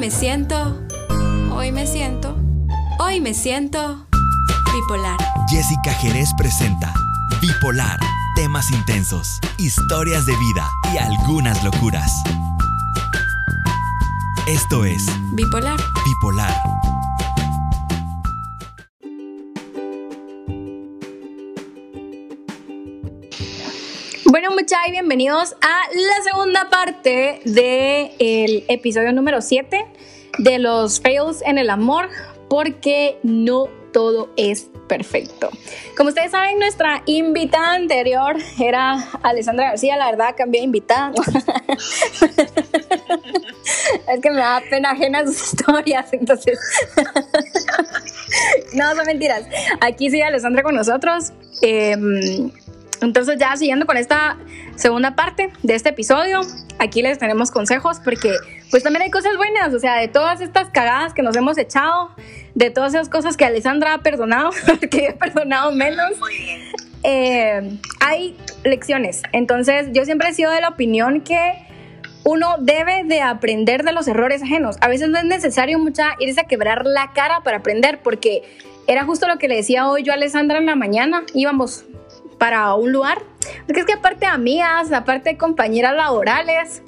me siento, hoy me siento, hoy me siento bipolar. Jessica Jerez presenta Bipolar, temas intensos, historias de vida y algunas locuras. Esto es Bipolar. Bipolar. Muchachos, bienvenidos a la segunda parte del episodio número 7 de los fails en el amor, porque no todo es perfecto. Como ustedes saben, nuestra invitada anterior era Alessandra García, la verdad cambié de invitada. es que me da pena ajena sus historias, entonces... no, son mentiras. Aquí sigue Alessandra con nosotros. Em, entonces ya siguiendo con esta segunda parte de este episodio, aquí les tenemos consejos porque pues también hay cosas buenas, o sea, de todas estas cagadas que nos hemos echado, de todas esas cosas que Alessandra ha perdonado, que he perdonado menos, eh, hay lecciones. Entonces yo siempre he sido de la opinión que uno debe de aprender de los errores ajenos. A veces no es necesario mucha irse a quebrar la cara para aprender, porque era justo lo que le decía hoy yo a Alessandra en la mañana. Íbamos para un lugar. Porque es que aparte de amigas, aparte de compañeras laborales,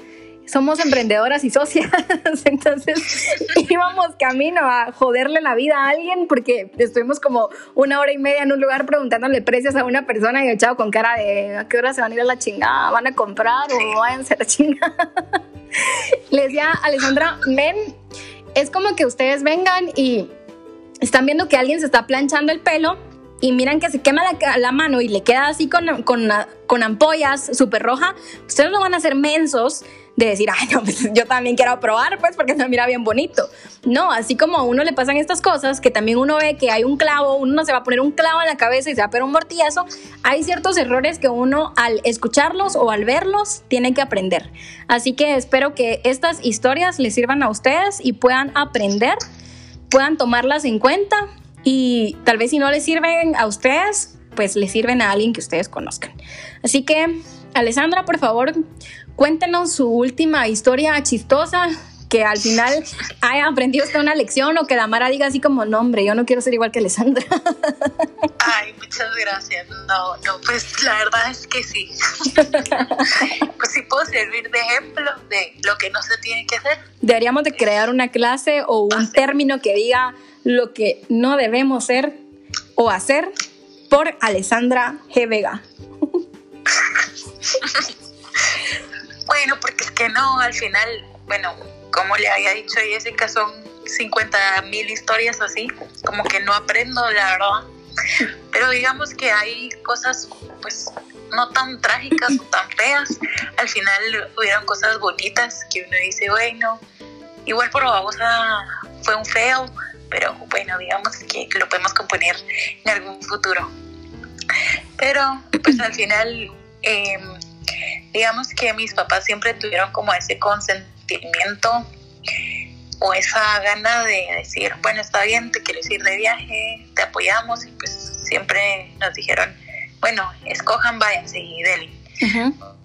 somos emprendedoras y socias, entonces íbamos camino a joderle la vida a alguien porque estuvimos como una hora y media en un lugar preguntándole precios a una persona y echado con cara de a qué hora se van a ir a la chingada, van a comprar o váyanse a la chingada. Le decía a Alessandra, men, es como que ustedes vengan y están viendo que alguien se está planchando el pelo y miran que se quema la, mano y le queda así con, con, con ampollas súper roja, ustedes no van a ser mensos de decir, ay, pues yo también quiero probar, pues porque se mira bien bonito. No, así como a uno le pasan estas cosas, que también uno ve que hay un clavo, uno no se va a poner un clavo en la cabeza y se va a poner un mortillazo, hay ciertos errores que uno al escucharlos o al verlos tiene que aprender. Así que espero que estas historias les sirvan a ustedes y puedan aprender, puedan tomarlas en cuenta y tal vez si no les sirven a ustedes, pues les sirven a alguien que ustedes conozcan. Así que, Alessandra, por favor, cuéntenos su última historia chistosa que al final haya aprendido usted una lección o que la Mara diga así como, no, hombre, yo no quiero ser igual que Alessandra. Ay, muchas gracias. No, no, pues la verdad es que sí. pues sí puedo servir de ejemplo de lo que no se tiene que hacer. Deberíamos de crear una clase o un término que diga lo que no debemos ser o hacer por Alessandra G. Vega. bueno, porque es que no, al final, bueno, como le había dicho Jessica, son 50 mil historias así, como que no aprendo, la verdad. Pero digamos que hay cosas, pues, no tan trágicas o tan feas. Al final hubieron cosas bonitas que uno dice, bueno, igual por babosa fue un feo, pero bueno, digamos que lo podemos componer en algún futuro. Pero pues al final, em, digamos que mis papás siempre tuvieron como ese consentimiento o esa gana de decir, bueno, está bien, te quieres ir de viaje, te apoyamos y pues siempre nos dijeron, bueno, escojan, váyanse y deli.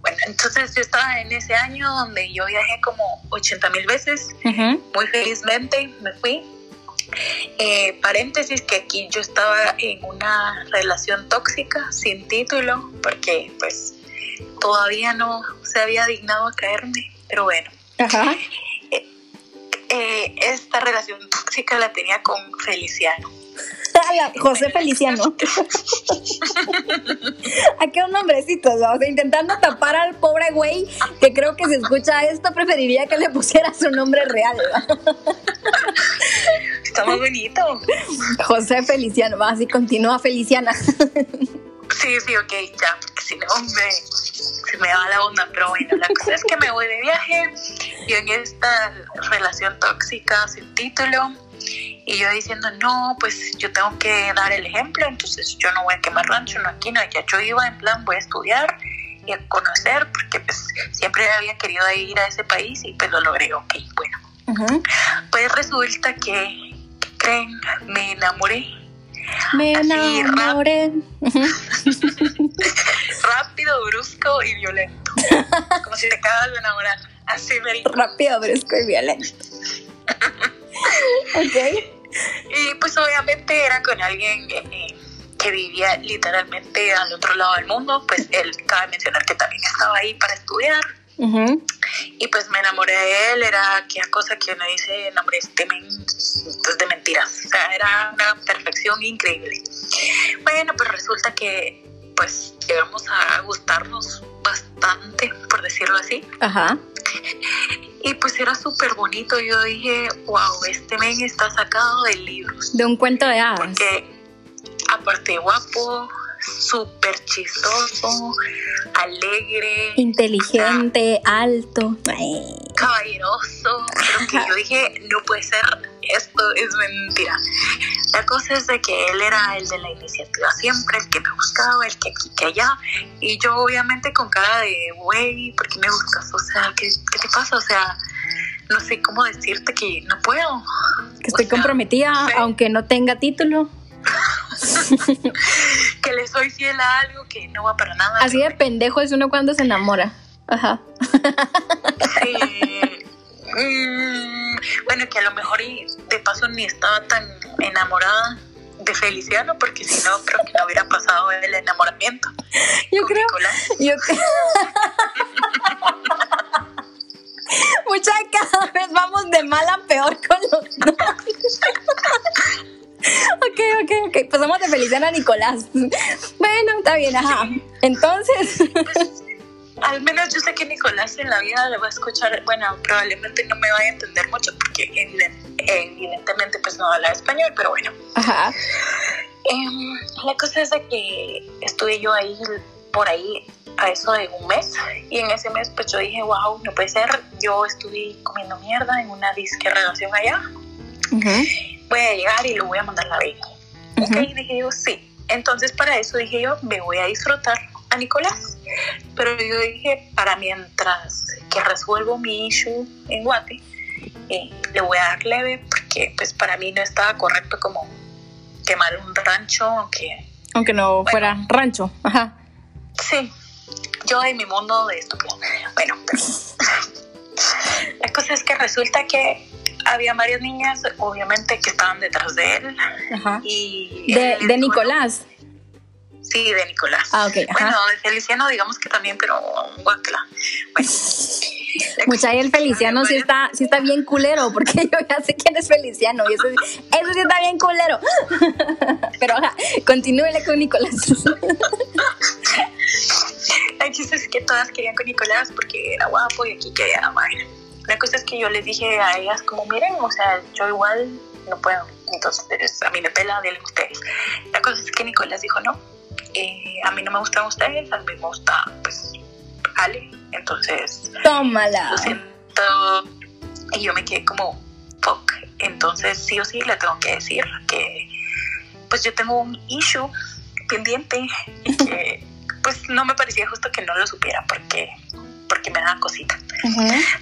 Bueno, entonces yo estaba en ese año donde yo viajé como 80 mil veces, muy felizmente me fui eh, paréntesis que aquí yo estaba en una relación tóxica sin título porque pues todavía no se había dignado a caerme, pero bueno. Eh, eh, esta relación tóxica la tenía con Feliciano. José Feliciano. Aquí un nombrecito, o sea, intentando tapar al pobre güey que creo que si escucha esto preferiría que le pusiera su nombre real. Está muy bonito. José Feliciano, va, así continúa Feliciana. Sí, sí, ok, ya, porque si no me, se me va la onda, pero bueno, la cosa es que me voy de viaje y en esta relación tóxica sin título y yo diciendo, no, pues yo tengo que dar el ejemplo, entonces yo no voy a quemar rancho, no aquí, no, ya yo iba en plan, voy a estudiar y a conocer, porque pues siempre había querido ir a ese país y pues lo logré, ok, bueno. Pues resulta que, Me enamoré. Me enamoré. Rápido, brusco y violento. Como si te acabas de enamorar. Así Rápido, brusco y violento. Ok. Y pues obviamente era con alguien eh, que vivía literalmente al otro lado del mundo, pues él cabe mencionar que también estaba ahí para estudiar. Ujú. Y pues me enamoré de él, era aquella cosa que uno dice, enamoré este men pues, de mentiras. O sea, era una perfección increíble. Bueno, pues resulta que pues llegamos a gustarnos bastante, por decirlo así. Ajá. Y pues era súper bonito. Yo dije, wow, este men está sacado de libros. De un cuento de hadas. Porque aparte de guapo, súper chistoso, alegre, Inteligente, alto. Ay. caballeroso. Creo que yo dije, no puede ser, esto es mentira. La cosa es de que él era el de la iniciativa siempre, el que me buscaba, el que aquí, que allá. Y yo obviamente con cara de, güey, ¿por qué me buscas? O sea, ¿qué, qué te pasa? O sea, no sé cómo decirte que no puedo. Que estoy O sea, comprometida, sí. aunque no tenga título. que le soy fiel a algo que no va para nada. Así de pendejo es uno cuando se enamora. Ajá. Mm, bueno, que a lo mejor y de paso ni estaba tan enamorada de Feliciano, porque si no, creo que no hubiera pasado el enamoramiento. Yo creo. Yo Mucha cada vez vamos de mal a peor con los nombres. ok, ok, ok. Pasamos de Feliciano a Nicolás. Bueno, está bien, ajá. Entonces, Al menos yo sé que Nicolás en la vida le va a escuchar, bueno, probablemente no me vaya a entender mucho, porque evident- evidentemente pues no habla español, pero bueno. ajá. Em, la cosa es de que estuve yo ahí por ahí a eso de un mes y en ese mes pues yo dije wow no puede ser yo estuve comiendo mierda en una disque relación allá Voy a llegar y lo voy a mandar a la baby ok Ujú. dije yo sí entonces para eso dije yo me voy a disfrutar a Nicolás pero yo dije para mientras que resuelvo mi issue en Guate eh, le voy a dar leve porque pues para mí no estaba correcto como quemar un rancho aunque Aunque no fuera rancho. Ajá. Sí, yo en mi mundo de estúpido. Bueno, pero la cosa es que resulta que había varias niñas, obviamente, que estaban detrás de él. Ajá. Y De, él, de bueno, Nicolás. sí, de Nicolás. Ah, ok, ajá. Bueno, de Feliciano, digamos que también, pero guacla. Bueno. la Mucha cosa y es el Feliciano sí está, sí está bien culero, porque yo ya sé quién es Feliciano y eso, eso sí está bien culero. Pero ajá, continúele con Nicolás. La cosa es que todas querían con Nicolás porque era guapo y aquí quería, bueno. La cosa es que yo les dije a ellas como, miren, o sea, yo igual no puedo. Entonces, a mí me pela, denle ustedes. La cosa es que Nicolás dijo, no, eh, a mí no me gustan ustedes, a mí me gusta, pues, Ale. Entonces, Tómala. lo siento. Y yo me quedé como, fuck. Entonces, sí o sí, le tengo que decir que, pues, yo tengo un issue pendiente y que, pues, no me parecía justo que no lo supiera porque, porque me daba cosita.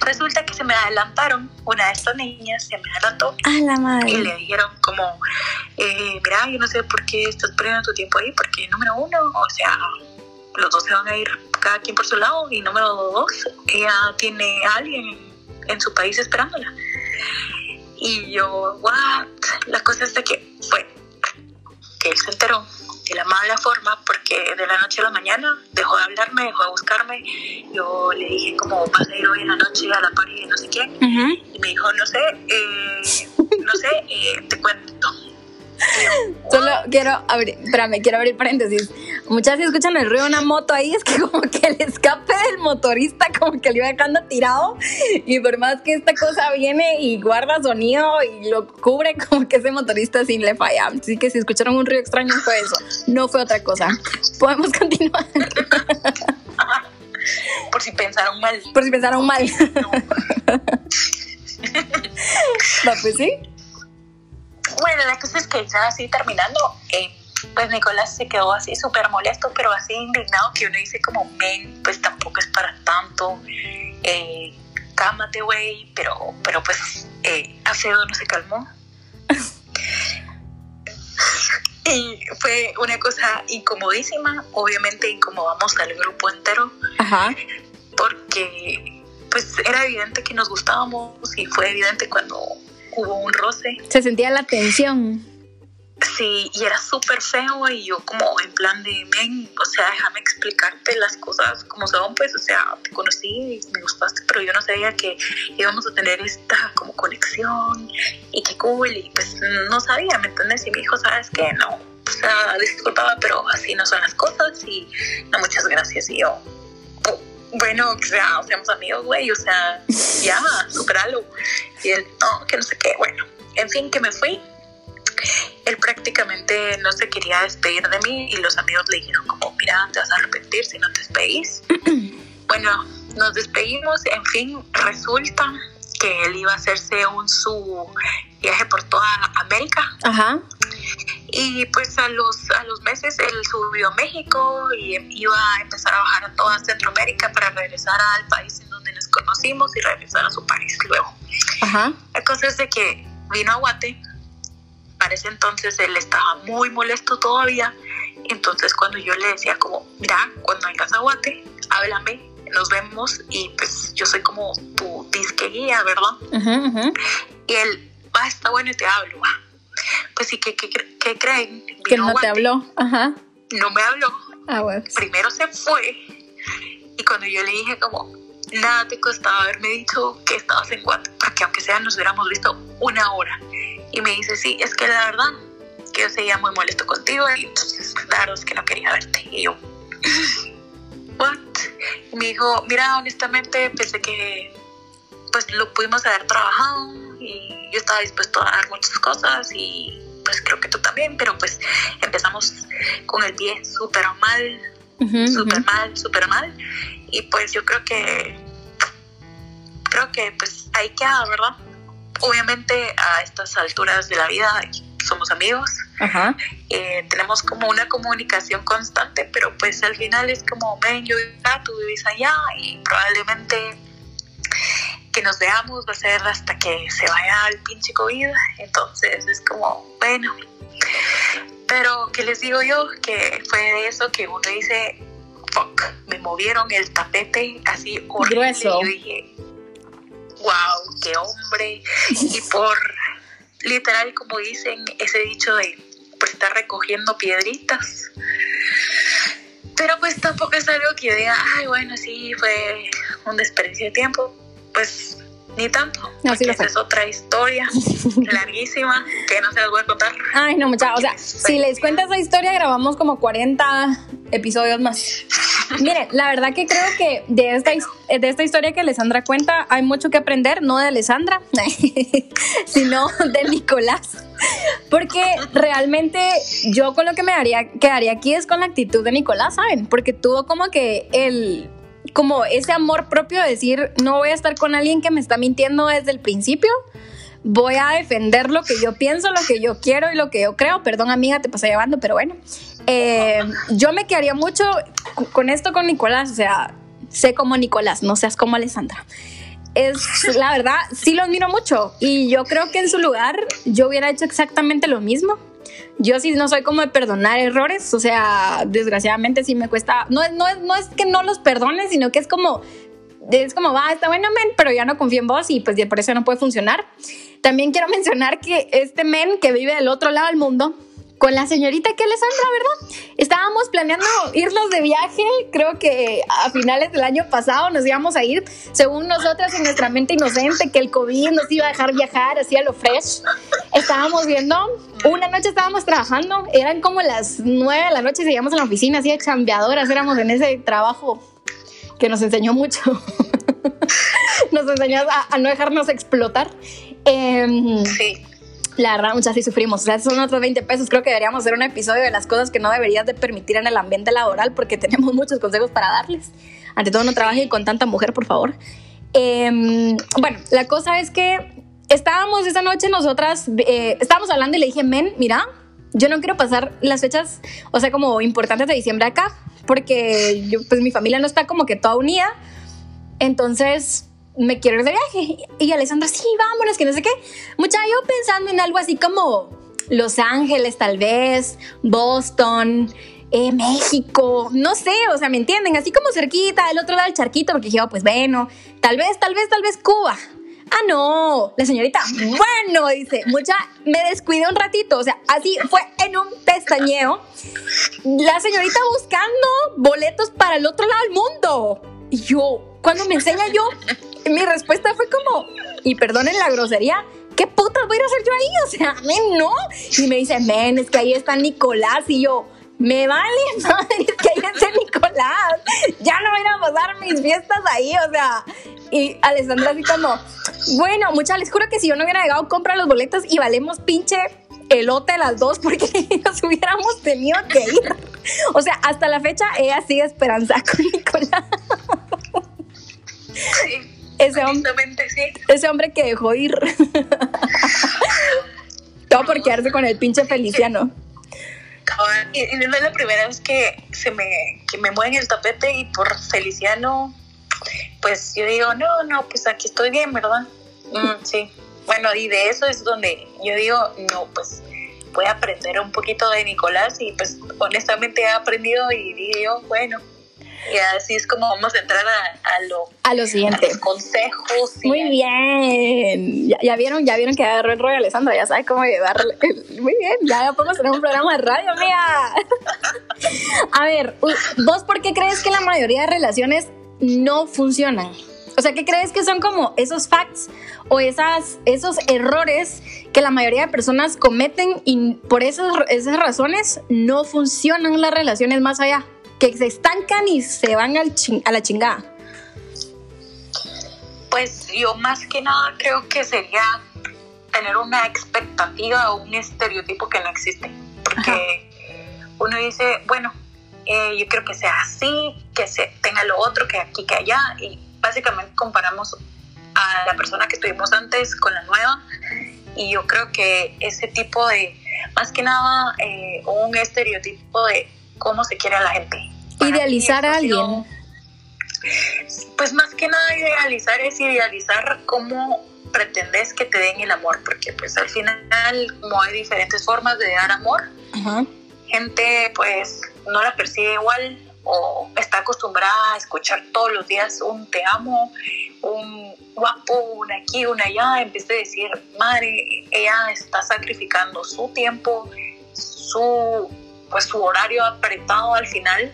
Resulta que se me adelantaron, una de estas niñas se me adelantó la y le dijeron como, eh, mira, yo no sé por qué estás perdiendo tu tiempo ahí, porque número uno, o sea, los dos se van a ir cada quien por su lado, y número dos, ella tiene a alguien en su país esperándola. Y yo, what? La cosa es de que fue que él se enteró de la mala forma porque de la noche a la mañana dejó de hablarme, dejó de buscarme. Yo le dije como vas a ir hoy en la noche a la party de no sé quién Ujú. y me dijo, no sé, eh, no sé, eh, te cuento. Solo quiero abrir, espérame, quiero abrir paréntesis. Muchas veces escuchan el ruido de una moto ahí, es que como que el escape del motorista como que lo iba dejando tirado y por más que esta cosa viene y guarda sonido y lo cubre, como que ese motorista sí le falla. Así que si escucharon un ruido extraño fue eso, no fue otra cosa. Podemos continuar por si pensaron mal. por si pensaron mal. No. Pues sí. Bueno, la cosa es que ya así terminando, eh, pues Nicolás se quedó así súper molesto, pero así indignado que uno dice como, men, pues tampoco es para tanto, eh, cámate, güey, pero, pero pues eh, Acedo no se calmó. y fue una cosa incomodísima, obviamente incomodamos al grupo entero, Ajá. porque pues era evidente que nos gustábamos y fue evidente cuando hubo un roce. Se sentía la tensión. Sí, y era súper feo y yo como en plan de, men, o sea, déjame explicarte las cosas como son, pues, o sea, te conocí y me gustaste, pero yo no sabía que íbamos a tener esta como conexión y qué cool, y pues no sabía, ¿me entiendes? Y me dijo, ¿sabes qué? No, o sea, disculpaba, pero así no son las cosas y no, muchas gracias. Y yo, "Oh, bueno, o sea, seamos amigos, güey, o sea, ya, superalo. Y él, no, que no sé qué, bueno, en fin, que me fui él prácticamente no se quería despedir de mí y los amigos le dijeron como, mira, te vas a arrepentir si no te despedís. bueno, nos despedimos, en fin, resulta que él iba a hacerse un su viaje por toda América Ajá. y pues a los, a los meses él subió a México y iba a empezar a bajar a toda Centroamérica para regresar al país en donde nos conocimos y regresar a su país luego. Ajá. La cosa es de que vino a Guate, para ese entonces él estaba muy molesto todavía, entonces cuando yo le decía como, mira, cuando vengas a Guate, háblame, nos vemos y pues yo soy como tu disque guía, ¿verdad? Y él, va, está bueno y te hablo, va. Pues sí, ¿qué, qué, cre- qué creen? Que Vino no te habló. Ajá. No me habló, Ah, bueno. primero se fue y cuando yo le dije como nada te costaba haberme dicho que estabas en Guate porque aunque sea nos hubiéramos visto una hora y me dice sí es que la verdad que yo seguía muy molesto contigo y entonces la verdad es que no quería verte y yo what me dijo mira honestamente pensé que pues lo pudimos haber trabajado y yo estaba dispuesto a dar muchas cosas y pues creo que tú también pero pues empezamos con el pie súper mal ujú. súper mal, súper mal. Y pues yo creo que, creo que pues ahí queda, ¿verdad? Obviamente a estas alturas de la vida somos amigos, Ajá. eh, tenemos como una comunicación constante, pero pues al final es como, ven, yo vivo acá, tú vivís allá y probablemente que nos veamos va a ser hasta que se vaya el pinche COVID. Entonces es como, bueno. Pero que les digo yo que fue de eso que uno dice, fuck, me movieron el tapete así horrible. Grueso. Y yo dije, wow, qué hombre. Y por literal, como dicen, ese dicho de por estar recogiendo piedritas. Pero pues tampoco es algo que yo diga, ay, bueno, sí, fue un desperdicio de tiempo. Pues ni tanto. No, sí lo esa es otra historia larguísima que no se las voy a contar. Ay, no, mucha. O sea, si les cuento esa historia, grabamos como 40 episodios más. Miren, la verdad que creo que de esta, de esta historia que Alessandra cuenta hay mucho que aprender, no de Alessandra, sino de Nicolás. Porque realmente yo con lo que me daría, quedaría aquí es con la actitud de Nicolás, ¿saben? Porque tuvo como que el como ese amor propio de decir, no voy a estar con alguien que me está mintiendo desde el principio, voy a defender lo que yo pienso, lo que yo quiero y lo que yo creo. Perdón, amiga, te pasé llevando, pero bueno. Eh, yo me quedaría mucho con esto con Nicolás, o sea, sé como Nicolás, no seas como Alessandra. Es la verdad, sí lo admiro mucho y yo creo que en su lugar yo hubiera hecho exactamente lo mismo. Yo sí no soy como de perdonar errores, o sea, desgraciadamente sí me cuesta, no no no es que no los perdone, sino que es como, es como, va, está bueno, men, pero ya no confío en vos y pues por eso no puede funcionar. También quiero mencionar que este men que vive del otro lado del mundo, con la señorita que Alessandra, ¿verdad? Estábamos planeando irnos de viaje, creo que a finales del año pasado nos íbamos a ir, según nosotras en nuestra mente inocente, que el COVID nos iba a dejar viajar así a lo fresh. Estábamos viendo, una noche estábamos trabajando, eran como las nueve de la noche, seguíamos en la oficina así de chambeadoras, éramos en ese trabajo que nos enseñó mucho. nos enseñó a, a no dejarnos explotar. Em, Sí, la verdad, muchas sí sufrimos. O sea, son otros 20 pesos. Creo que deberíamos hacer un episodio de las cosas que no deberías de permitir en el ambiente laboral porque tenemos muchos consejos para darles. Ante todo, no trabajen con tanta mujer, por favor. Em, bueno, la cosa es que estábamos esa noche nosotras, eh, estábamos hablando y le dije, men, mira, yo no quiero pasar las fechas, o sea, como importantes de diciembre acá, porque yo, pues mi familia no está como que toda unida. Entonces, me quiero ir de viaje. Y Alessandra, sí, vámonos, que no sé qué. Mucha, yo pensando en algo así como Los Ángeles, tal vez, Boston, eh, México, no sé, o sea, ¿me entienden? Así como cerquita, del otro lado del charquito, porque dije, oh, pues bueno, tal vez, tal vez, tal vez Cuba. Ah, no, la señorita, bueno, dice, mucha, me descuidé un ratito, o sea, así fue en un pestañeo. La señorita buscando boletos para el otro lado del mundo. Y yo, cuando me enseña yo, mi respuesta fue como, y perdonen la grosería, ¿qué putas voy a hacer yo ahí? O sea, men, no. Y me dice, men, es que ahí está Nicolás. Y yo, me vale madre, que ahí está Nicolás. Ya no voy a ir a pasar mis fiestas ahí, o sea. Y Alessandra así como, bueno, mucha, les juro que si yo no hubiera llegado, compra los boletos y valemos pinche elote las dos porque nos hubiéramos tenido que ir. O sea, hasta la fecha ella sigue esperanza con Nicolás. Sí, Ese hombre, sí. ese hombre que dejó ir. Todo por quedarse con el pinche Feliciano. Y, y no es la primera vez que se me, que me mueven el tapete y por Feliciano, pues yo digo, no, no, pues aquí estoy bien, ¿verdad? Mm, sí. Bueno, y de eso es donde yo digo, no, pues voy a aprender un poquito de Nicolás y pues honestamente he aprendido y digo bueno, y así es como vamos a entrar a, a lo, A lo a siguiente. los consejos. Muy a- bien. Ya, ya vieron, ya vieron que agarró el rollo Alessandra, ya sabe cómo llevarle. Muy bien, ya podemos tener un programa de radio, amiga. A ver, ¿vos por qué crees que la mayoría de relaciones no funcionan? O sea, ¿qué crees que son como esos facts o esas, esos errores que la mayoría de personas cometen y por esas, esas razones no funcionan las relaciones más allá? Que se estancan y se van al chin- a la chingada. Pues yo más que nada creo que sería tener una expectativa o un estereotipo que no existe. Porque uno dice, bueno, eh, yo quiero que sea así, que se tenga lo otro, que aquí, que allá. Y básicamente comparamos a la persona que tuvimos antes con la nueva. Y yo creo que ese tipo de, más que nada, eh, un estereotipo de cómo se quiere a la gente. Idealizar a alguien. pues más que nada idealizar es idealizar cómo pretendes que te den el amor, porque pues al final como hay diferentes formas de dar amor, Ajá. gente pues no la percibe igual o está acostumbrada a escuchar todos los días un te amo, un guapo, un aquí, un allá, en vez de decir, madre, ella está sacrificando su tiempo, su, pues, su horario apretado al final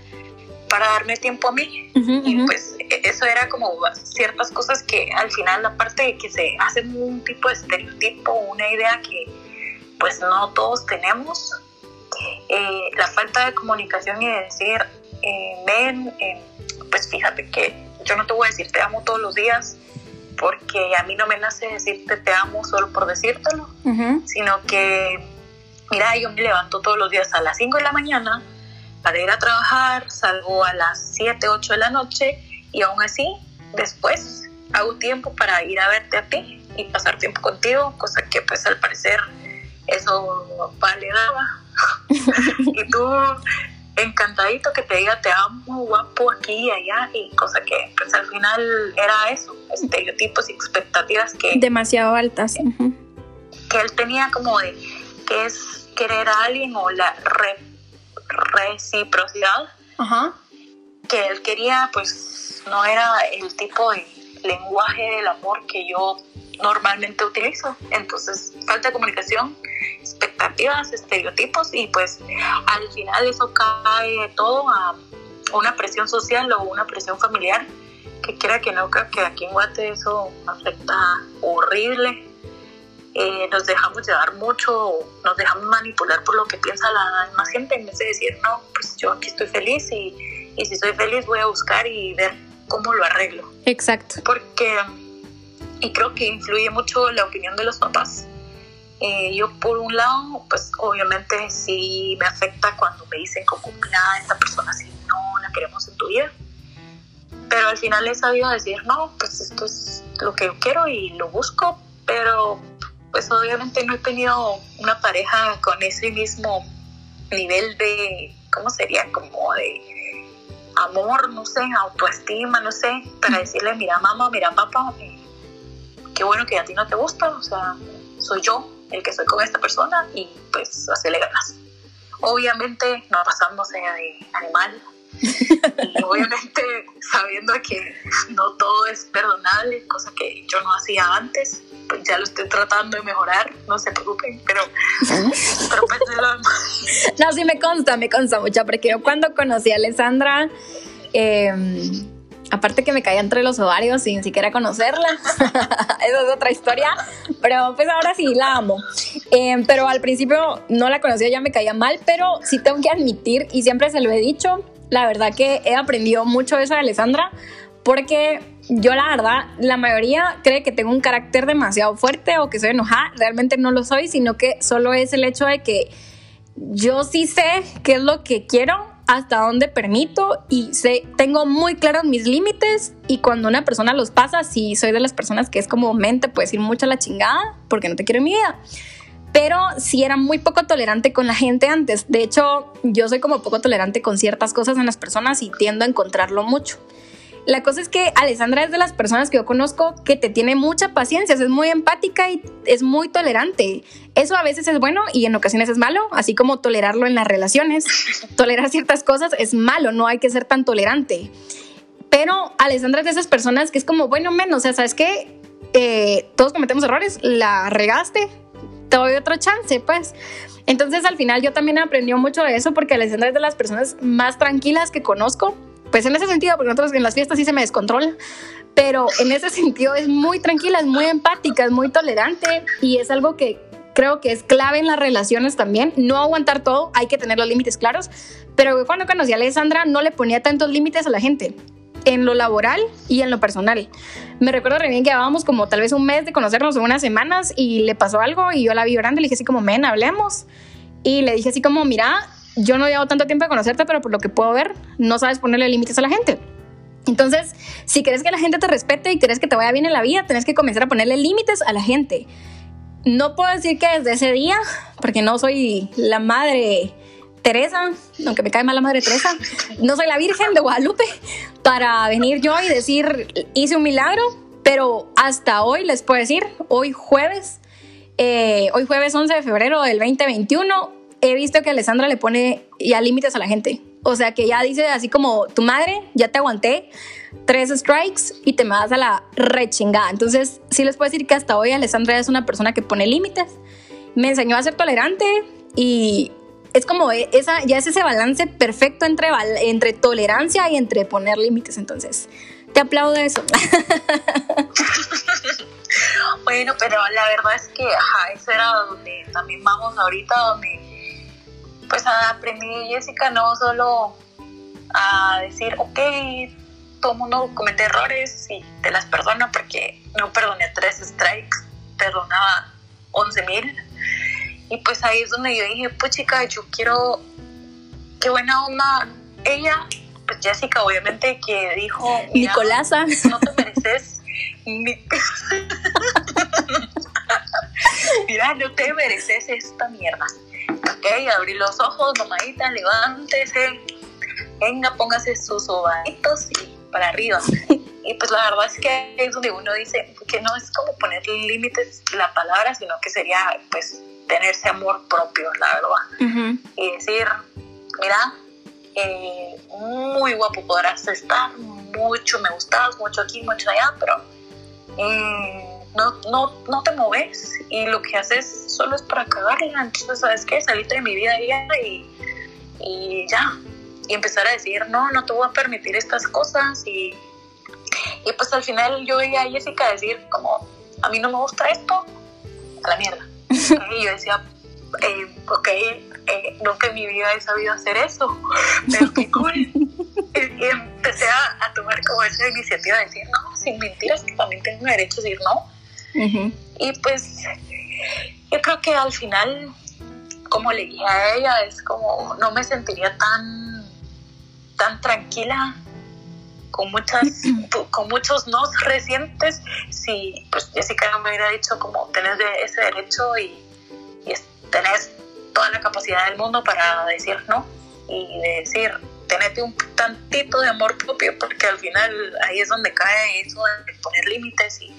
para darme tiempo a mí. Ujú, Y ujú. pues e- eso era como ciertas cosas que al final, aparte de que se hacen un tipo de estereotipo, una idea que pues no todos tenemos, eh, la falta de comunicación y de decir, eh, ven, eh, pues fíjate que yo no te voy a decir te amo todos los días, porque a mí no me nace decirte te amo solo por decírtelo, Ujú. sino que, mira, yo me levanto todos los días a las 5 de la mañana para ir a trabajar, salgo a las 7, 8 de la noche y aún así, después hago tiempo para ir a verte a ti y pasar tiempo contigo, cosa que pues al parecer eso vale nada. y tú encantadito que te diga te amo, guapo, aquí y allá, y cosa que pues al final era eso, estereotipos y expectativas que Demasiado altas. Ujú. que él tenía como de que es querer a alguien o la re- reciprocidad Ajá. que él quería pues no era el tipo de lenguaje del amor que yo normalmente utilizo entonces falta de comunicación expectativas estereotipos y pues al final eso cae todo a una presión social o una presión familiar que quiera que no creo que aquí en Guate eso afecta horrible eh, nos dejamos llevar mucho, nos dejamos manipular por lo que piensa la demás gente, en vez de decir, no, pues yo aquí estoy feliz y, y si estoy feliz voy a buscar y ver cómo lo arreglo. Exacto. Porque, y creo que influye mucho la opinión de los papás. Eh, yo por un lado, pues obviamente sí me afecta cuando me dicen como, mira, esta persona sí no la queremos en tu vida. Pero al final he sabido decir, no, pues esto es lo que yo quiero y lo busco, pero pues obviamente no he tenido una pareja con ese mismo nivel de, ¿cómo sería? Como de amor, no sé, autoestima, no sé, para decirle, mira mamá, mira papá, eh, qué bueno que a ti no te gusta, o sea, soy yo el que soy con esta persona y pues hacerle ganas. Obviamente no pasándose de animal, y obviamente sabiendo que no todo es perdonable, cosa que yo no hacía antes, pues ya lo estoy tratando de mejorar, no se preocupen, pero, pero pues no, sí me consta, me consta mucho, porque yo cuando conocí a Alessandra, eh, aparte que me caía entre los ovarios sin siquiera conocerla, esa es otra historia, pero pues ahora sí la amo. Eh, pero al principio no la conocía, ya me caía mal, pero sí tengo que admitir, y siempre se lo he dicho, la verdad que he aprendido mucho eso de Alessandra, porque yo la verdad, la mayoría cree que tengo un carácter demasiado fuerte o que soy enojada, realmente no lo soy, sino que solo es el hecho de que yo sí sé qué es lo que quiero hasta dónde permito y sé, tengo muy claros mis límites y cuando una persona los pasa, sí soy de las personas que es como mente, puedes ir mucho a la chingada porque no te quiero en mi vida. Pero sí era muy poco tolerante con la gente antes. De hecho, yo soy como poco tolerante con ciertas cosas en las personas y tiendo a encontrarlo mucho. La cosa es que Alessandra es de las personas que yo conozco que te tiene mucha paciencia, es muy empática y es muy tolerante. Eso a veces es bueno y en ocasiones es malo, así como tolerarlo en las relaciones. Tolerar ciertas cosas es malo, no hay que ser tan tolerante. Pero Alessandra es de esas personas que es como, bueno, menos, o sea, ¿sabes qué? Eh, todos cometemos errores, la regaste, te doy otro chance, pues. Entonces al final yo también aprendí mucho de eso porque Alessandra es de las personas más tranquilas que conozco pues en ese sentido, porque nosotros en las fiestas sí se me descontrola, pero en ese sentido es muy tranquila, es muy empática, es muy tolerante y es algo que creo que es clave en las relaciones también. No aguantar todo, hay que tener los límites claros, pero cuando conocí a Alessandra no le ponía tantos límites a la gente en lo laboral y en lo personal. Me recuerdo re que llevábamos como tal vez un mes de conocernos, unas semanas, y le pasó algo y yo la vi llorando y le dije así como, men, hablemos. Y le dije así como, mira, yo no llevo tanto tiempo de conocerte, pero por lo que puedo ver, no sabes ponerle límites a la gente. Entonces, si quieres que la gente te respete y quieres que te vaya bien en la vida, tienes que comenzar a ponerle límites a la gente. No puedo decir que desde ese día, porque no soy la madre Teresa, aunque me cae mal la madre Teresa, no soy la Virgen de Guadalupe para venir yo y decir hice un milagro, pero hasta hoy les puedo decir, hoy jueves, eh, hoy jueves 11 de febrero del 2021, he visto que Alessandra le pone ya límites a la gente. O sea, que ya dice así como, tu madre, ya te aguanté tres strikes y te me vas a la rechingada. Entonces, sí les puedo decir que hasta hoy Alessandra es una persona que pone límites. Me enseñó a ser tolerante y es como e, esa, ya es ese balance perfecto entre, entre tolerancia y entre poner límites. Entonces, te aplaudo eso. bueno, pero la verdad es que, ajá, eso era donde también vamos ahorita, donde pues aprendí Jessica no solo a decir, ok, todo mundo comete errores y te las perdono porque no perdoné tres strikes, perdonaba 11 mil. Y pues ahí es donde yo dije, pues chica, yo quiero, qué buena onda ella, pues Jessica obviamente que dijo, Nicolasa, no te mereces. Mira, no te mereces esta mierda ok, abrí los ojos, mamadita, levántese, venga, póngase sus ovaditos y para arriba. Y pues la verdad es que es donde uno dice que no es como poner límites la palabra, sino que sería pues tenerse amor propio, la verdad. Y decir, mira, eh, muy guapo podrás estar, mucho me gustas, mucho aquí, mucho allá, pero eh, no, no, no te moves y lo que haces solo es para cagarla. Entonces, ¿sabes qué? Saliste de mi vida y, y ya. Y empezar a decir, no, no te voy a permitir estas cosas. Y, y pues al final yo veía a Jessica decir, como, a mí no me gusta esto, a la mierda. y yo decía, eh, ok, eh, nunca en mi vida he sabido hacer eso, pero qué cool. y, empecé a, a, tomar como esa iniciativa de decir, no, sin mentiras, que también tengo derecho a decir no. Y pues yo creo que al final, como le dije a ella, es como no me sentiría tan, tan tranquila con muchas con muchos no recientes si pues Jessica no me hubiera dicho como tenés ese derecho y, y tenés toda la capacidad del mundo para decir no y decir tenete un tantito de amor propio porque al final ahí es donde cae eso de poner límites y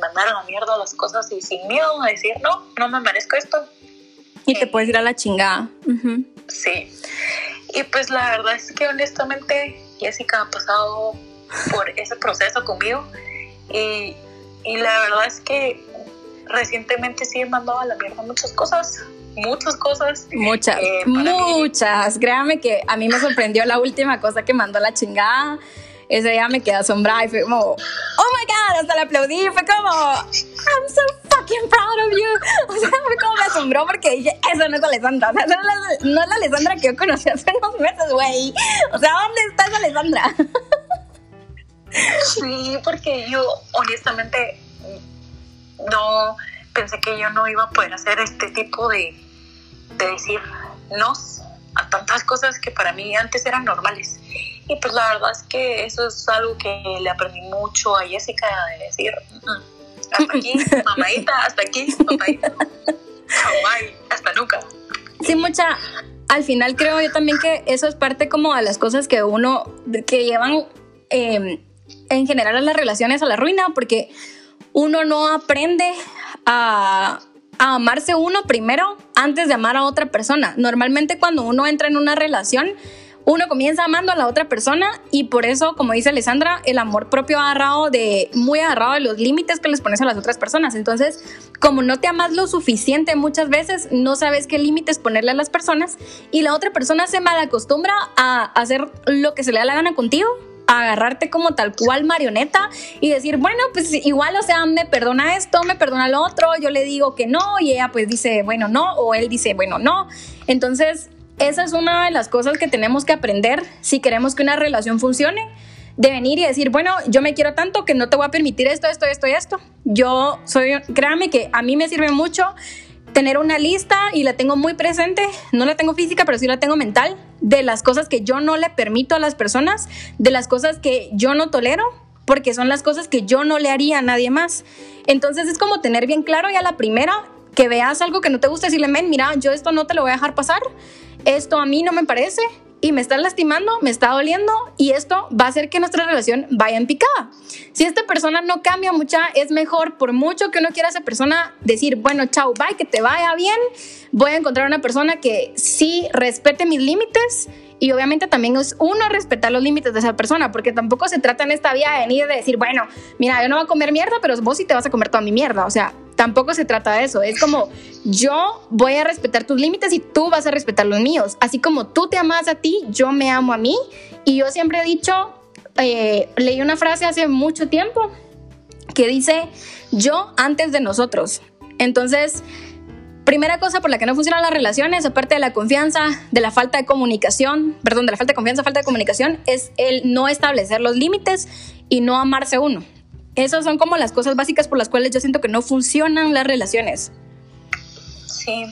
mandar a la mierda las cosas y sin miedo a decir, no, no me merezco esto. Y te puedes ir a la chingada. Sí. Y pues la verdad es que honestamente Jessica ha pasado por ese proceso conmigo y, y la verdad es que recientemente sí he mandado a la mierda muchas cosas, muchas cosas. Muchas, eh, muchas. Créame que a mí me sorprendió la última cosa que mandó la chingada. Ese día me quedé asombrada y fue como, oh my god, hasta le aplaudí. Fue como, I'm so fucking proud of you. O sea, fue como me asombró porque dije, eso no es Alessandra. O sea, no es la, no Alessandra que yo conocí hace unos meses, güey. O sea, ¿dónde está esa Alessandra? Sí, porque yo honestamente no pensé que yo no iba a poder hacer este tipo de, de decir no a tantas cosas que para mí antes eran normales. Y pues la verdad es que eso es algo que le aprendí mucho a Jessica de decir, mm, hasta aquí, mamadita, hasta aquí, mamadita. hasta nunca. Sí, mucha. Al final creo yo también que eso es parte como de las cosas que uno, que llevan em, en general a las relaciones a la ruina, porque uno no aprende a, amarse uno primero antes de amar a otra persona. Normalmente cuando uno entra en una relación, uno comienza amando a la otra persona y por eso, como dice Alessandra, el amor propio agarrado de, muy agarrado de los límites que les pones a las otras personas. Entonces, como no te amas lo suficiente muchas veces, no sabes qué límites ponerle a las personas y la otra persona se malacostumbra a hacer lo que se le da la gana contigo agarrarte como tal cual marioneta y decir, bueno, pues igual, o sea, me perdona esto, me perdona lo otro, yo le digo que no y ella pues dice, bueno, no, o él dice, bueno, no. Entonces, esa es una de las cosas que tenemos que aprender si queremos que una relación funcione. De venir y decir, bueno, yo me quiero tanto que no te voy a permitir esto, esto, esto y esto. Yo soy, créame que a mí me sirve mucho tener una lista y la tengo muy presente, no la tengo física, pero sí la tengo mental, de las cosas que yo no le permito a las personas, de las cosas que yo no tolero, porque son las cosas que yo no le haría a nadie más. Entonces es como tener bien claro ya la primera, que veas algo que no te gusta, decirle, men, mira, yo esto no te lo voy a dejar pasar, esto a mí no me parece, y me está lastimando, me está doliendo y esto va a hacer que nuestra relación vaya en picada. Si esta persona no cambia mucha, es mejor, por mucho que uno quiera a esa persona, decir, bueno, chao, bye, que te vaya bien, voy a encontrar una persona que sí respete mis límites y obviamente también es uno respetar los límites de esa persona, porque tampoco se trata en esta vía de venir de decir, bueno, mira, yo no voy a comer mierda, pero vos sí te vas a comer toda mi mierda. O sea, tampoco se trata de eso. Es como yo voy a respetar tus límites y tú vas a respetar los míos. Así como tú te amas a ti, yo me amo a mí. Y yo siempre he dicho, eh, leí una frase hace mucho tiempo que dice, yo antes de nosotros. Entonces, primera cosa por la que no funcionan las relaciones, aparte de la confianza, de la falta de comunicación, perdón, de la falta de confianza, falta de comunicación, es el no establecer los límites y no amarse uno. Esas son como las cosas básicas por las cuales yo siento que no funcionan las relaciones. Sí,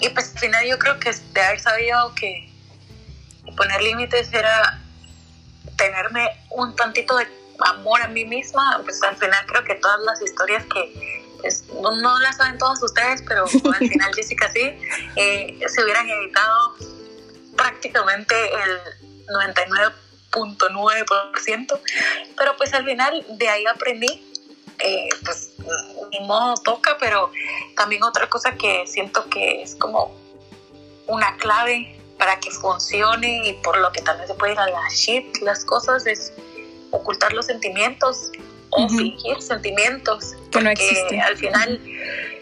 y pues al final yo creo que de haber sabido que poner límites era tenerme un tantito de amor a mí misma, pues al final creo que todas las historias que pues, no, las saben todos ustedes, pero al final Jessica sí, eh, se hubieran evitado prácticamente el 99 .9%, pero pues al final de ahí aprendí, eh, pues mi modo toca, pero también otra cosa que siento que es como una clave para que funcione y por lo que también se puede ir a la shit las cosas es ocultar los sentimientos o fingir sentimientos que no existen. Al final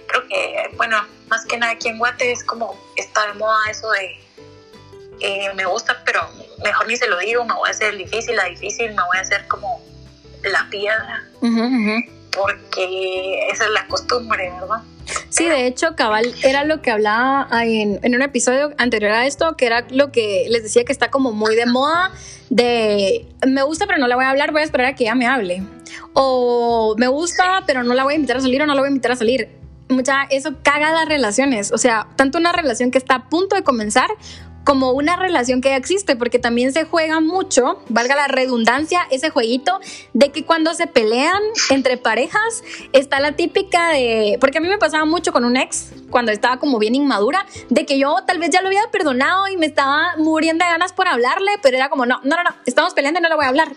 creo que, bueno, más que nada aquí en Guate es como está de moda eso de eh, me gusta, pero mejor ni se lo digo, me voy a hacer difícil, la difícil, me voy a hacer como la piedra, porque esa es la costumbre, ¿verdad? Sí, de hecho, Cabal era lo que hablaba en, en, un episodio anterior a esto, que era lo que les decía que está como muy de moda, de me gusta pero no la voy a hablar, voy a esperar a que ella me hable. O me gusta pero no la voy a invitar a salir o no la voy a invitar a salir. Mucha, eso caga las relaciones, o sea, tanto una relación que está a punto de comenzar como una relación que ya existe, porque también se juega mucho, valga la redundancia, ese jueguito de que cuando se pelean entre parejas está la típica de, porque a mí me pasaba mucho con un ex, cuando estaba como bien inmadura, de que yo tal vez ya lo había perdonado y me estaba muriendo de ganas por hablarle, pero era como, no, no, no, no, estamos peleando y no le voy a hablar.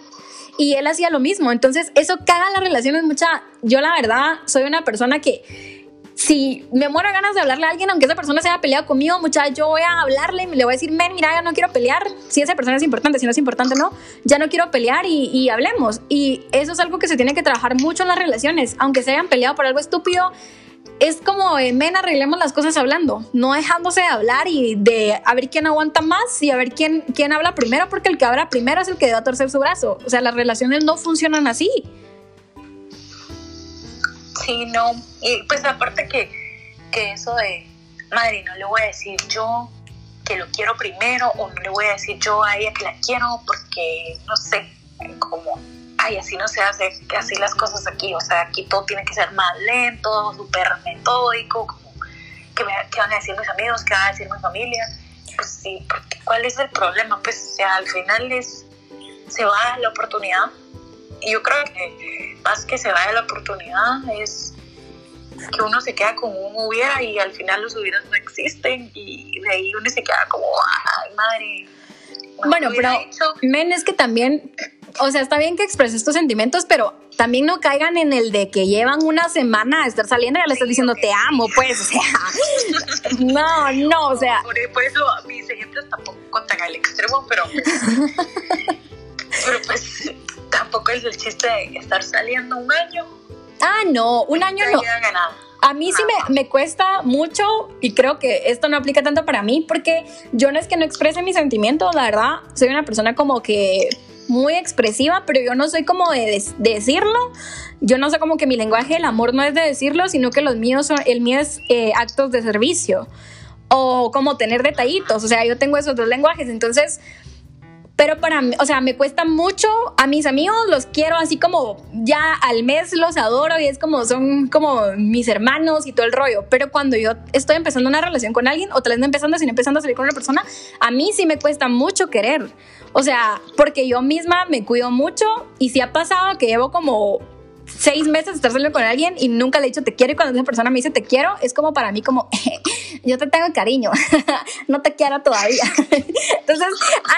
Y él hacía lo mismo, entonces eso caga las relaciones mucha, yo la verdad soy una persona que si me muero ganas de hablarle a alguien, aunque esa persona se haya peleado conmigo, muchacha, yo voy a hablarle y le voy a decir, men, mira, ya no quiero pelear. Si esa persona es importante, si no es importante, no, ya no quiero pelear y, y hablemos. Y eso es algo que se tiene que trabajar mucho en las relaciones, aunque se hayan peleado por algo estúpido. Es como, eh, men, arreglemos las cosas hablando, no dejándose de hablar y de a ver quién aguanta más y a ver quién, quién habla primero, porque el que habla primero es el que debe torcer su brazo. O sea, las relaciones no funcionan así. Sí, no. Y pues aparte que, que eso de, madre, no le voy a decir yo que lo quiero primero o no le voy a decir yo a ella que la quiero porque, no sé, como, ay, así no se hace, así las cosas aquí, o sea, aquí todo tiene que ser más lento, súper metódico, como, ¿qué, me, ¿qué van a decir mis amigos? ¿Qué va a decir mi familia? Pues sí, porque ¿cuál es el problema? Pues al final es, se va la oportunidad yo creo que más que se vaya la oportunidad es que uno se queda como un hubiera y al final los hubieras no existen y de ahí uno se queda como, ay madre. no Bueno, pero, hecho". men, es que también, o sea, está bien que expreses tus sentimientos, pero también no caigan en el de que llevan una semana a estar saliendo y ya le estás diciendo te amo, pues, o sea, no, no, o sea, por, por eso mis ejemplos tampoco contan al extremo, pero pero pues tampoco es el chiste de estar saliendo un año. ah, no, un año no. A mí sí me, me cuesta mucho y creo que esto no aplica tanto para mí porque yo no es que no exprese mis sentimientos, la verdad, soy una persona como que muy expresiva, pero yo no soy como de, des- de decirlo. Yo no sé como que mi lenguaje del amor no es de decirlo, sino que los míos son, el mío es eh, actos de servicio o como tener detallitos. O sea, yo tengo esos dos lenguajes, entonces pero para mí, o sea, me cuesta mucho. A mis amigos los quiero así como ya al mes los adoro y es como son como mis hermanos y todo el rollo. Pero cuando yo estoy empezando una relación con alguien o tal vez no empezando, sino empezando a salir con una persona, a mí sí me cuesta mucho querer. O sea, porque yo misma me cuido mucho y si ha pasado que llevo como seis meses de estar saliendo con alguien y nunca le he dicho te quiero y cuando esa persona me dice te quiero, es como para mí como yo te tengo cariño, no te quiero todavía. Entonces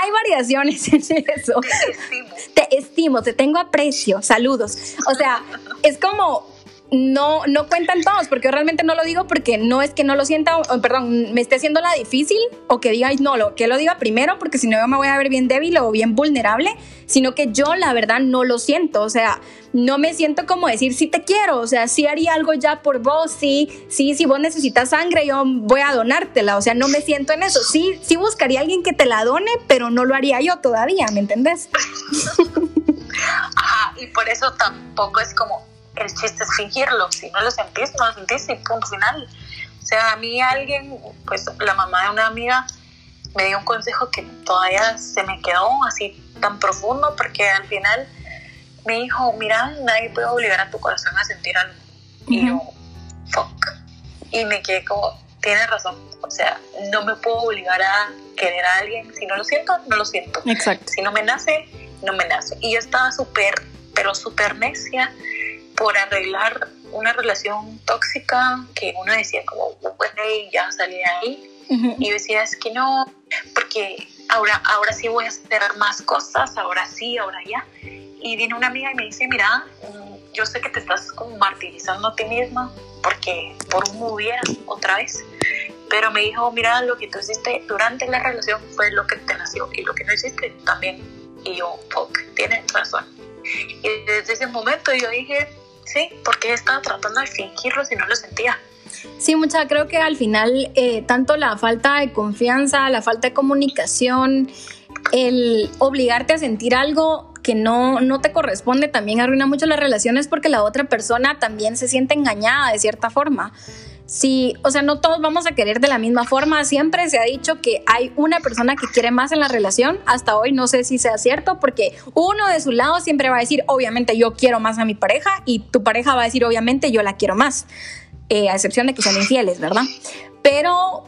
hay variaciones en eso. Te estimo. Te estimo, te tengo aprecio, saludos. O sea, es como no, no cuentan todos, porque yo realmente no lo digo porque no es que no lo sienta, perdón, me esté haciendo la difícil o que diga, "Ay, no, lo, que lo diga primero, porque si no me voy a ver bien débil o bien vulnerable, sino que yo la verdad no lo siento, o sea, no me siento como decir, sí te quiero, o sea, sí haría algo ya por vos, sí, sí, si vos necesitas sangre, yo voy a donártela, o sea, no me siento en eso, sí, sí buscaría a alguien que te la done, pero no lo haría yo todavía, ¿me entendés? Ajá, y por eso tampoco es como el chiste es fingirlo. Si no lo sentís, no lo sentís y punto final. O sea, a mí alguien, pues la mamá de una amiga me dio un consejo que todavía se me quedó así tan profundo porque al final me dijo, mira, nadie puede obligar a tu corazón a sentir algo. Y yo, fuck. Y me quedé como, tienes razón. O sea, no me puedo obligar a querer a alguien. Si no lo siento, no lo siento. Exacto. Si no me nace, no me nace. Y yo estaba súper, pero súper necia por arreglar una relación tóxica que uno decía como, güey, ya salí de ahí. Ujú. Y yo decía, es que no, porque ahora, ahora sí voy a hacer más cosas, ahora sí, ahora ya. Y viene una amiga y me dice, mira, mm, yo sé que te estás como martirizando a ti misma porque por un hubiera otra vez. Pero me dijo, mira, lo que tú hiciste durante la relación fue lo que te nació y lo que no hiciste también. Y yo, fuck, tienes razón. Y desde ese momento yo dije, sí, porque estaba tratando de fingirlo si no lo sentía. Sí, mucha, creo que al final eh, tanto la falta de confianza, la falta de comunicación, el obligarte a sentir algo que no, no te corresponde también arruina mucho las relaciones porque la otra persona también se siente engañada de cierta forma. Sí, o sea, no todos vamos a querer de la misma forma. Siempre se ha dicho que hay una persona que quiere más en la relación. Hasta hoy no sé si sea cierto, porque uno de su lado siempre va a decir, obviamente yo quiero más a mi pareja, y tu pareja va a decir, obviamente yo la quiero más, eh, a excepción de que sean infieles, ¿verdad? Pero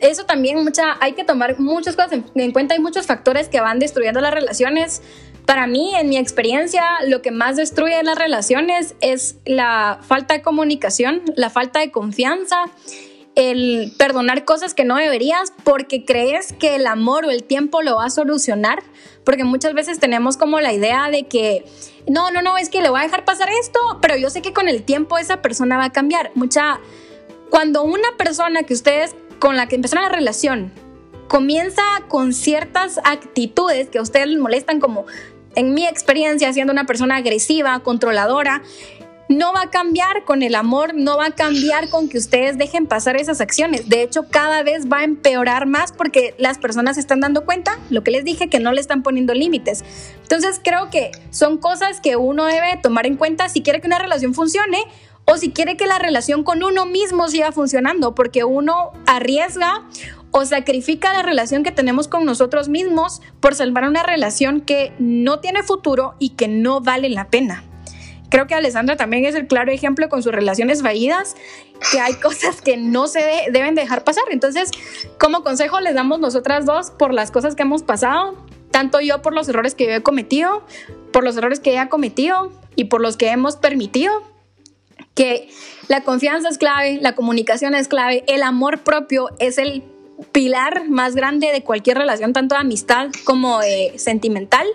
eso también mucha, hay que tomar muchas cosas en, en cuenta. Hay muchos factores que van destruyendo las relaciones. Para mí, en mi experiencia, lo que más destruye las relaciones es la falta de comunicación, la falta de confianza, el perdonar cosas que no deberías porque crees que el amor o el tiempo lo va a solucionar, porque muchas veces tenemos como la idea de que no, no, no, es que le voy a dejar pasar esto, pero yo sé que con el tiempo esa persona va a cambiar. Mucha cuando una persona que ustedes con la que empezaron la relación comienza con ciertas actitudes que a ustedes les molestan, como en mi experiencia siendo una persona agresiva, controladora, no va a cambiar con el amor, no va a cambiar con que ustedes dejen pasar esas acciones. De hecho, cada vez va a empeorar más porque las personas se están dando cuenta, lo que les dije, que no le están poniendo límites. Entonces, creo que son cosas que uno debe tomar en cuenta si quiere que una relación funcione o si quiere que la relación con uno mismo siga funcionando, porque uno arriesga o sacrifica la relación que tenemos con nosotros mismos por salvar una relación que no tiene futuro y que no vale la pena. Creo que Alessandra también es el claro ejemplo con sus relaciones fallidas, que hay cosas que no se deben dejar pasar. Entonces, como consejo les damos nosotras dos por las cosas que hemos pasado, tanto yo por los errores que yo he cometido, por los errores que ella ha cometido y por los que hemos permitido, que la confianza es clave, la comunicación es clave, el amor propio es el pilar más grande de cualquier relación, tanto de amistad como sentimental.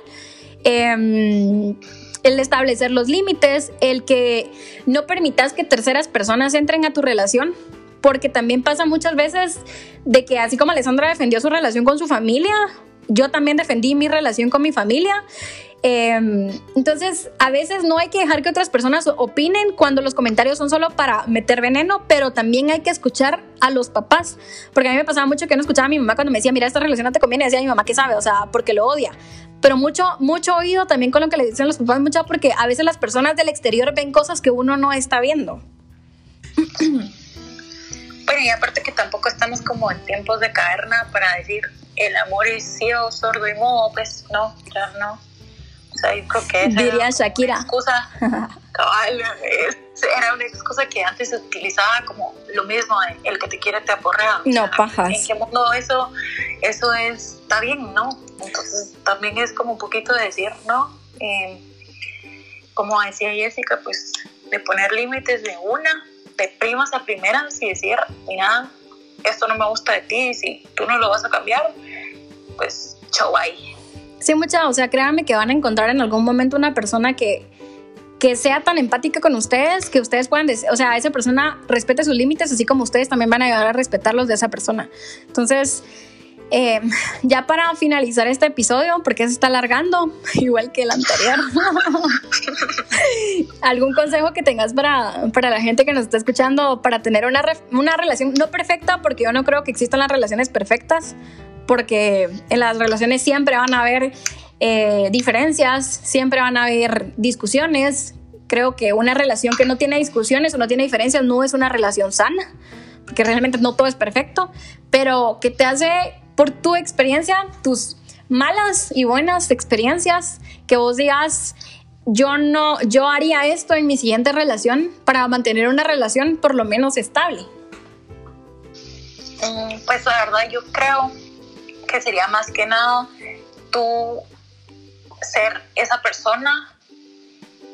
Em, el establecer los límites, el que no permitas que terceras personas entren a tu relación, porque también pasa muchas veces de que así como Alessandra defendió su relación con su familia, yo también defendí mi relación con mi familia Em, entonces, a veces no hay que dejar que otras personas opinen cuando los comentarios son solo para meter veneno, pero también hay que escuchar a los papás. Porque a mí me pasaba mucho que no escuchaba a mi mamá cuando me decía, mira, esta relación no te conviene. Decía mi mamá que sabe, o sea, porque lo odia. Pero mucho, mucho oído también con lo que le dicen los papás, mucho porque a veces las personas del exterior ven cosas que uno no está viendo. Bueno, y aparte que tampoco estamos como en tiempos de caverna para decir el amor es ciego, sordo y mudo, pues no, ya no o sea, yo creo que esa Diría Shakira. Una excusa, cabal, era una excusa que antes se utilizaba como lo mismo, el que te quiere te aporrea. No, pajas. ¿En qué mundo eso, eso es, está bien, no? Entonces también es como un poquito de decir, ¿no? Eh, como decía Jessica, pues de poner límites de una, de primas a primeras y decir, mira, esto no me gusta de ti, si tú no lo vas a cambiar, pues chau ahí. Sí, mucha, o sea, créanme que van a encontrar en algún momento una persona que, que sea tan empática con ustedes que ustedes puedan decir, o sea, esa persona respete sus límites, así como ustedes también van a llegar a respetarlos de esa persona. Entonces, eh, ya para finalizar este episodio, porque se está alargando, igual que el anterior, ¿algún consejo que tengas para, para, la gente que nos está escuchando para tener una, una relación no perfecta? Porque yo no creo que existan las relaciones perfectas, porque en las relaciones siempre van a haber eh, diferencias, siempre van a haber discusiones. Creo que una relación que no tiene discusiones o no tiene diferencias no es una relación sana, porque realmente no todo es perfecto, pero que te hace, por tu experiencia, tus malas y buenas experiencias, que vos digas, yo no, yo haría esto en mi siguiente relación para mantener una relación por lo menos estable. Mm, pues la verdad yo creo que sería más que nada tú ser esa persona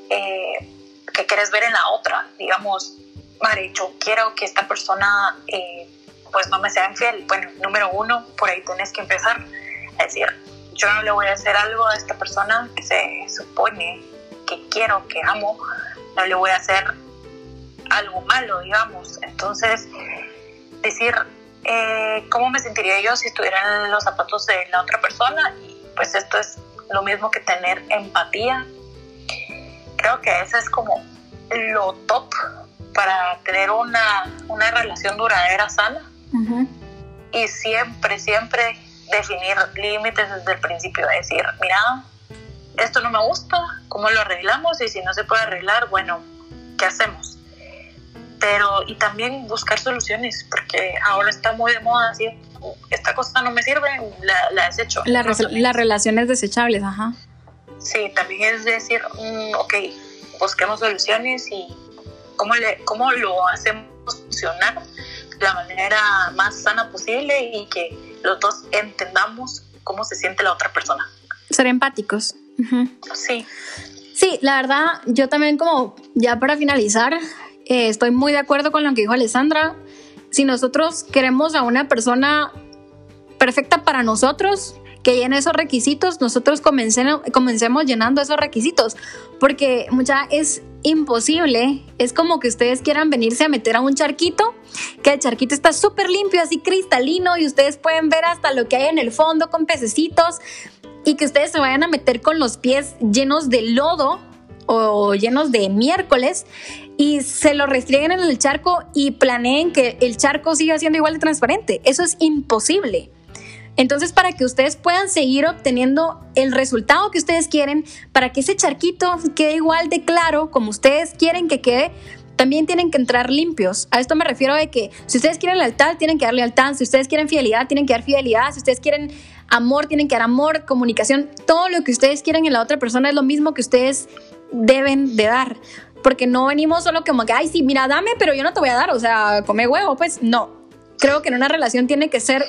eh, que quieres ver en la otra. Digamos, Mari, yo quiero que esta persona eh, pues no me sea infiel. Bueno, número uno, por ahí tienes que empezar a decir, yo no le voy a hacer algo a esta persona que se supone que quiero, que amo, no le voy a hacer algo malo, digamos. Entonces, decir, eh, cómo me sentiría yo si estuviera en los zapatos de la otra persona. Y pues esto es lo mismo que tener empatía. Creo que eso es como lo top para tener una, una relación duradera sana. Y siempre, siempre definir límites desde el principio, decir, mira, esto no me gusta, ¿cómo lo arreglamos? Y si no se puede arreglar, bueno, ¿qué hacemos? Pero y también buscar soluciones, porque ahora está muy de moda decir, esta cosa no me sirve, la, la desecho. La las relaciones desechables, ajá. Sí, también es decir, mm, ok, busquemos soluciones y cómo, le, cómo lo hacemos funcionar de la manera más sana posible y que los dos entendamos cómo se siente la otra persona. Ser empáticos. Sí. Sí, la verdad, yo también como ya para finalizar, eh, estoy muy de acuerdo con lo que dijo Alessandra. Si nosotros queremos a una persona perfecta para nosotros, que llene esos requisitos, nosotros comencemos, comencemos llenando esos requisitos, porque mucha es imposible es como que ustedes quieran venirse a meter a un charquito, que el charquito está súper limpio, así cristalino, y ustedes pueden ver hasta lo que hay en el fondo con pececitos, y que ustedes se vayan a meter con los pies llenos de lodo o llenos de miércoles y se lo restrieguen en el charco y planeen que el charco siga siendo igual de transparente. Eso es imposible. Entonces, para que ustedes puedan seguir obteniendo el resultado que ustedes quieren, para que ese charquito quede igual de claro como ustedes quieren que quede, también tienen que entrar limpios. A esto me refiero de que si ustedes quieren lealtad, tienen que dar lealtad. Si ustedes quieren fidelidad, tienen que dar fidelidad. Si ustedes quieren amor, tienen que dar amor, comunicación. Todo lo que ustedes quieren en la otra persona es lo mismo que ustedes deben de dar. Porque no venimos solo como que, ay, sí, mira, dame, pero yo no te voy a dar. O sea, come huevo. Pues no. Creo que en una relación tiene que ser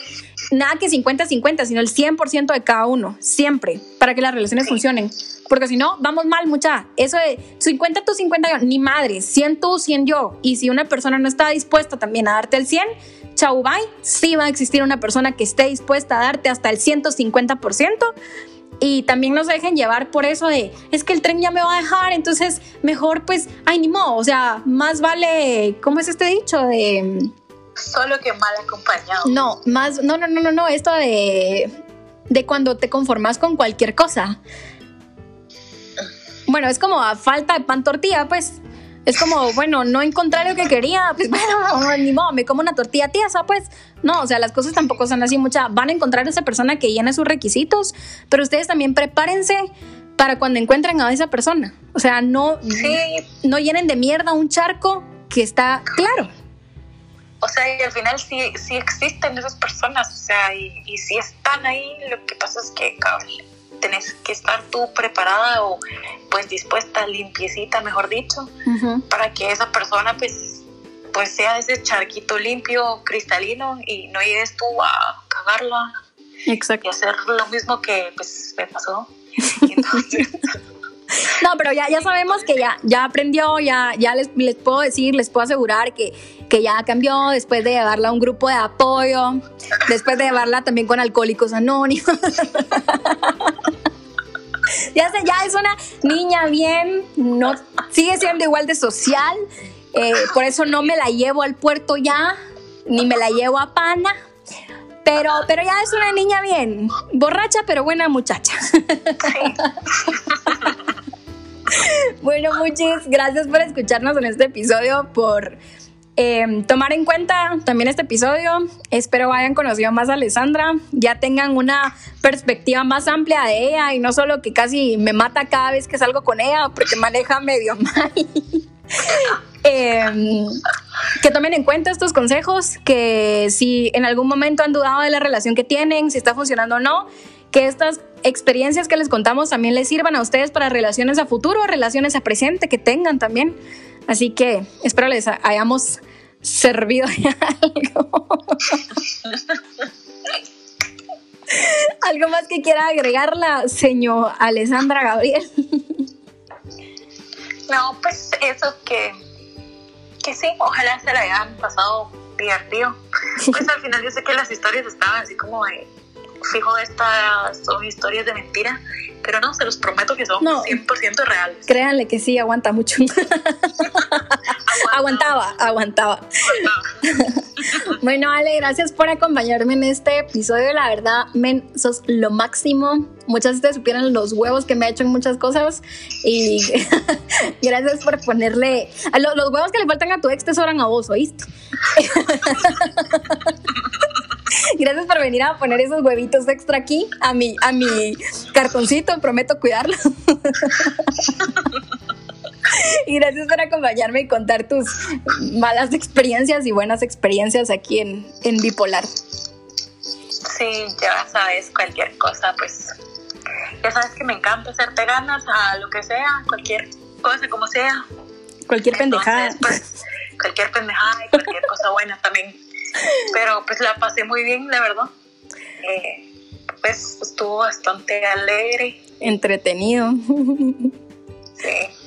nada que 50-50, sino el 100% de cada uno, siempre, para que las relaciones funcionen. Porque si no, vamos mal, mucha. Eso de 50 tú, 50 yo, ni madre, 100 tú, 100 yo. Y si una persona no está dispuesta también a darte el 100, chau, bye. Sí va a existir una persona que esté dispuesta a darte hasta el 150%. Y también nos dejen llevar por eso de, es que el tren ya me va a dejar, entonces mejor pues, ay, ni modo, o sea, más vale, ¿cómo es este dicho? De Solo que mal acompañado. No, más, no, no, no, no, no, esto de, de cuando te conformas con cualquier cosa. Bueno, es como a falta de pan tortilla, pues. Es como, bueno, no encontrar lo que quería, pues bueno, ni modo, me como una tortilla tiesa, pues. No, o sea, las cosas tampoco son así mucha. Van a encontrar a esa persona que llene sus requisitos, pero ustedes también prepárense para cuando encuentren a esa persona. O sea, no, no llenen de mierda un charco que está claro. O sea, y al final sí, sí existen esas personas, o sea, y, y si están ahí, lo que pasa es que, cabrón, tenés que estar tú preparada o pues dispuesta, limpiecita, mejor dicho, para que esa persona pues pues sea ese charquito limpio, cristalino y no llegues tú a cagarla Exacto. y hacer lo mismo que pues me pasó. No, pero ya, ya sabemos que ya, ya aprendió, ya, ya les, les puedo decir, les puedo asegurar que, que ya cambió después de llevarla a un grupo de apoyo, después de llevarla también con alcohólicos anónimos. ya, ya es una niña bien, no, sigue siendo igual de social, eh, por eso no me la llevo al puerto ya, ni me la llevo a Pana. Pero, pero ya es una niña bien, borracha pero buena muchacha. bueno, muchas gracias por escucharnos en este episodio, por eh, tomar en cuenta también este episodio. Espero hayan conocido más a Alessandra, ya tengan una perspectiva más amplia de ella y no solo que casi me mata cada vez que salgo con ella porque maneja medio mal. Eh, que tomen en cuenta estos consejos, que si en algún momento han dudado de la relación que tienen, si está funcionando o no, que estas experiencias que les contamos también les sirvan a ustedes para relaciones a futuro, relaciones a presente que tengan también. Así que espero les hayamos servido de algo. ¿Algo más que quiera agregar la señor Alessandra Gabriel? No, pues eso que, que sí, ojalá se la hayan pasado divertido. Pues al final yo sé que las historias estaban así como de, fijo, estas son historias de mentira, pero no, se los prometo que son No. 100% reales. Créanle que sí, aguanta mucho. aguantaba, aguantaba. Bueno, Ale, gracias por acompañarme en este episodio. La verdad, men, sos lo máximo. Muchas de supieran los huevos que me ha hecho en muchas cosas. Y gracias por ponerle. a lo- los huevos que le faltan a tu ex te sobran a vos, ¿oíste? Gracias por venir a poner esos huevitos extra aquí a mi, a mi cartoncito. Prometo cuidarlo. Y gracias por acompañarme y contar tus malas experiencias y buenas experiencias aquí en, en Bipolar. Sí, ya sabes, cualquier cosa, pues ya sabes que me encanta hacerte ganas a lo que sea, cualquier cosa como sea. Cualquier pendejada. Entonces, pues, cualquier pendejada y cualquier cosa buena también. Pero pues la pasé muy bien, la verdad. Eh, pues estuvo bastante alegre. Entretenido. Sí.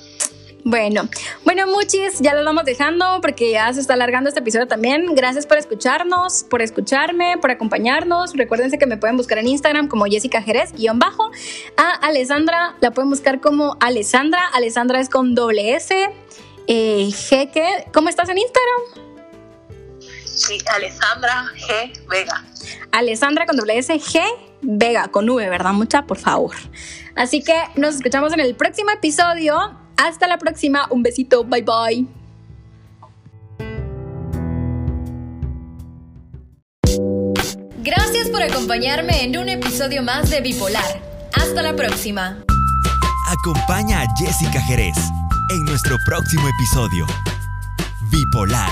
Bueno, bueno, muchis, ya lo vamos dejando porque ya se está alargando este episodio también. Gracias por escucharnos, por escucharme, por acompañarnos. Recuérdense que me pueden buscar en Instagram como Jessica Jerez, guion bajo. A Alessandra la pueden buscar como Alessandra. Alessandra es con doble S. Eh, G, ¿qué? ¿Cómo estás en Instagram? Sí, Alessandra G. Vega. Alessandra con doble S, G. Vega, con V, ¿verdad? Mucha, por favor. Así que nos escuchamos en el próximo episodio. Hasta la próxima. Un besito. Bye bye. Gracias por acompañarme en un episodio más de Bipolar. Hasta la próxima. Acompaña a Jessica Jerez en nuestro próximo episodio. Bipolar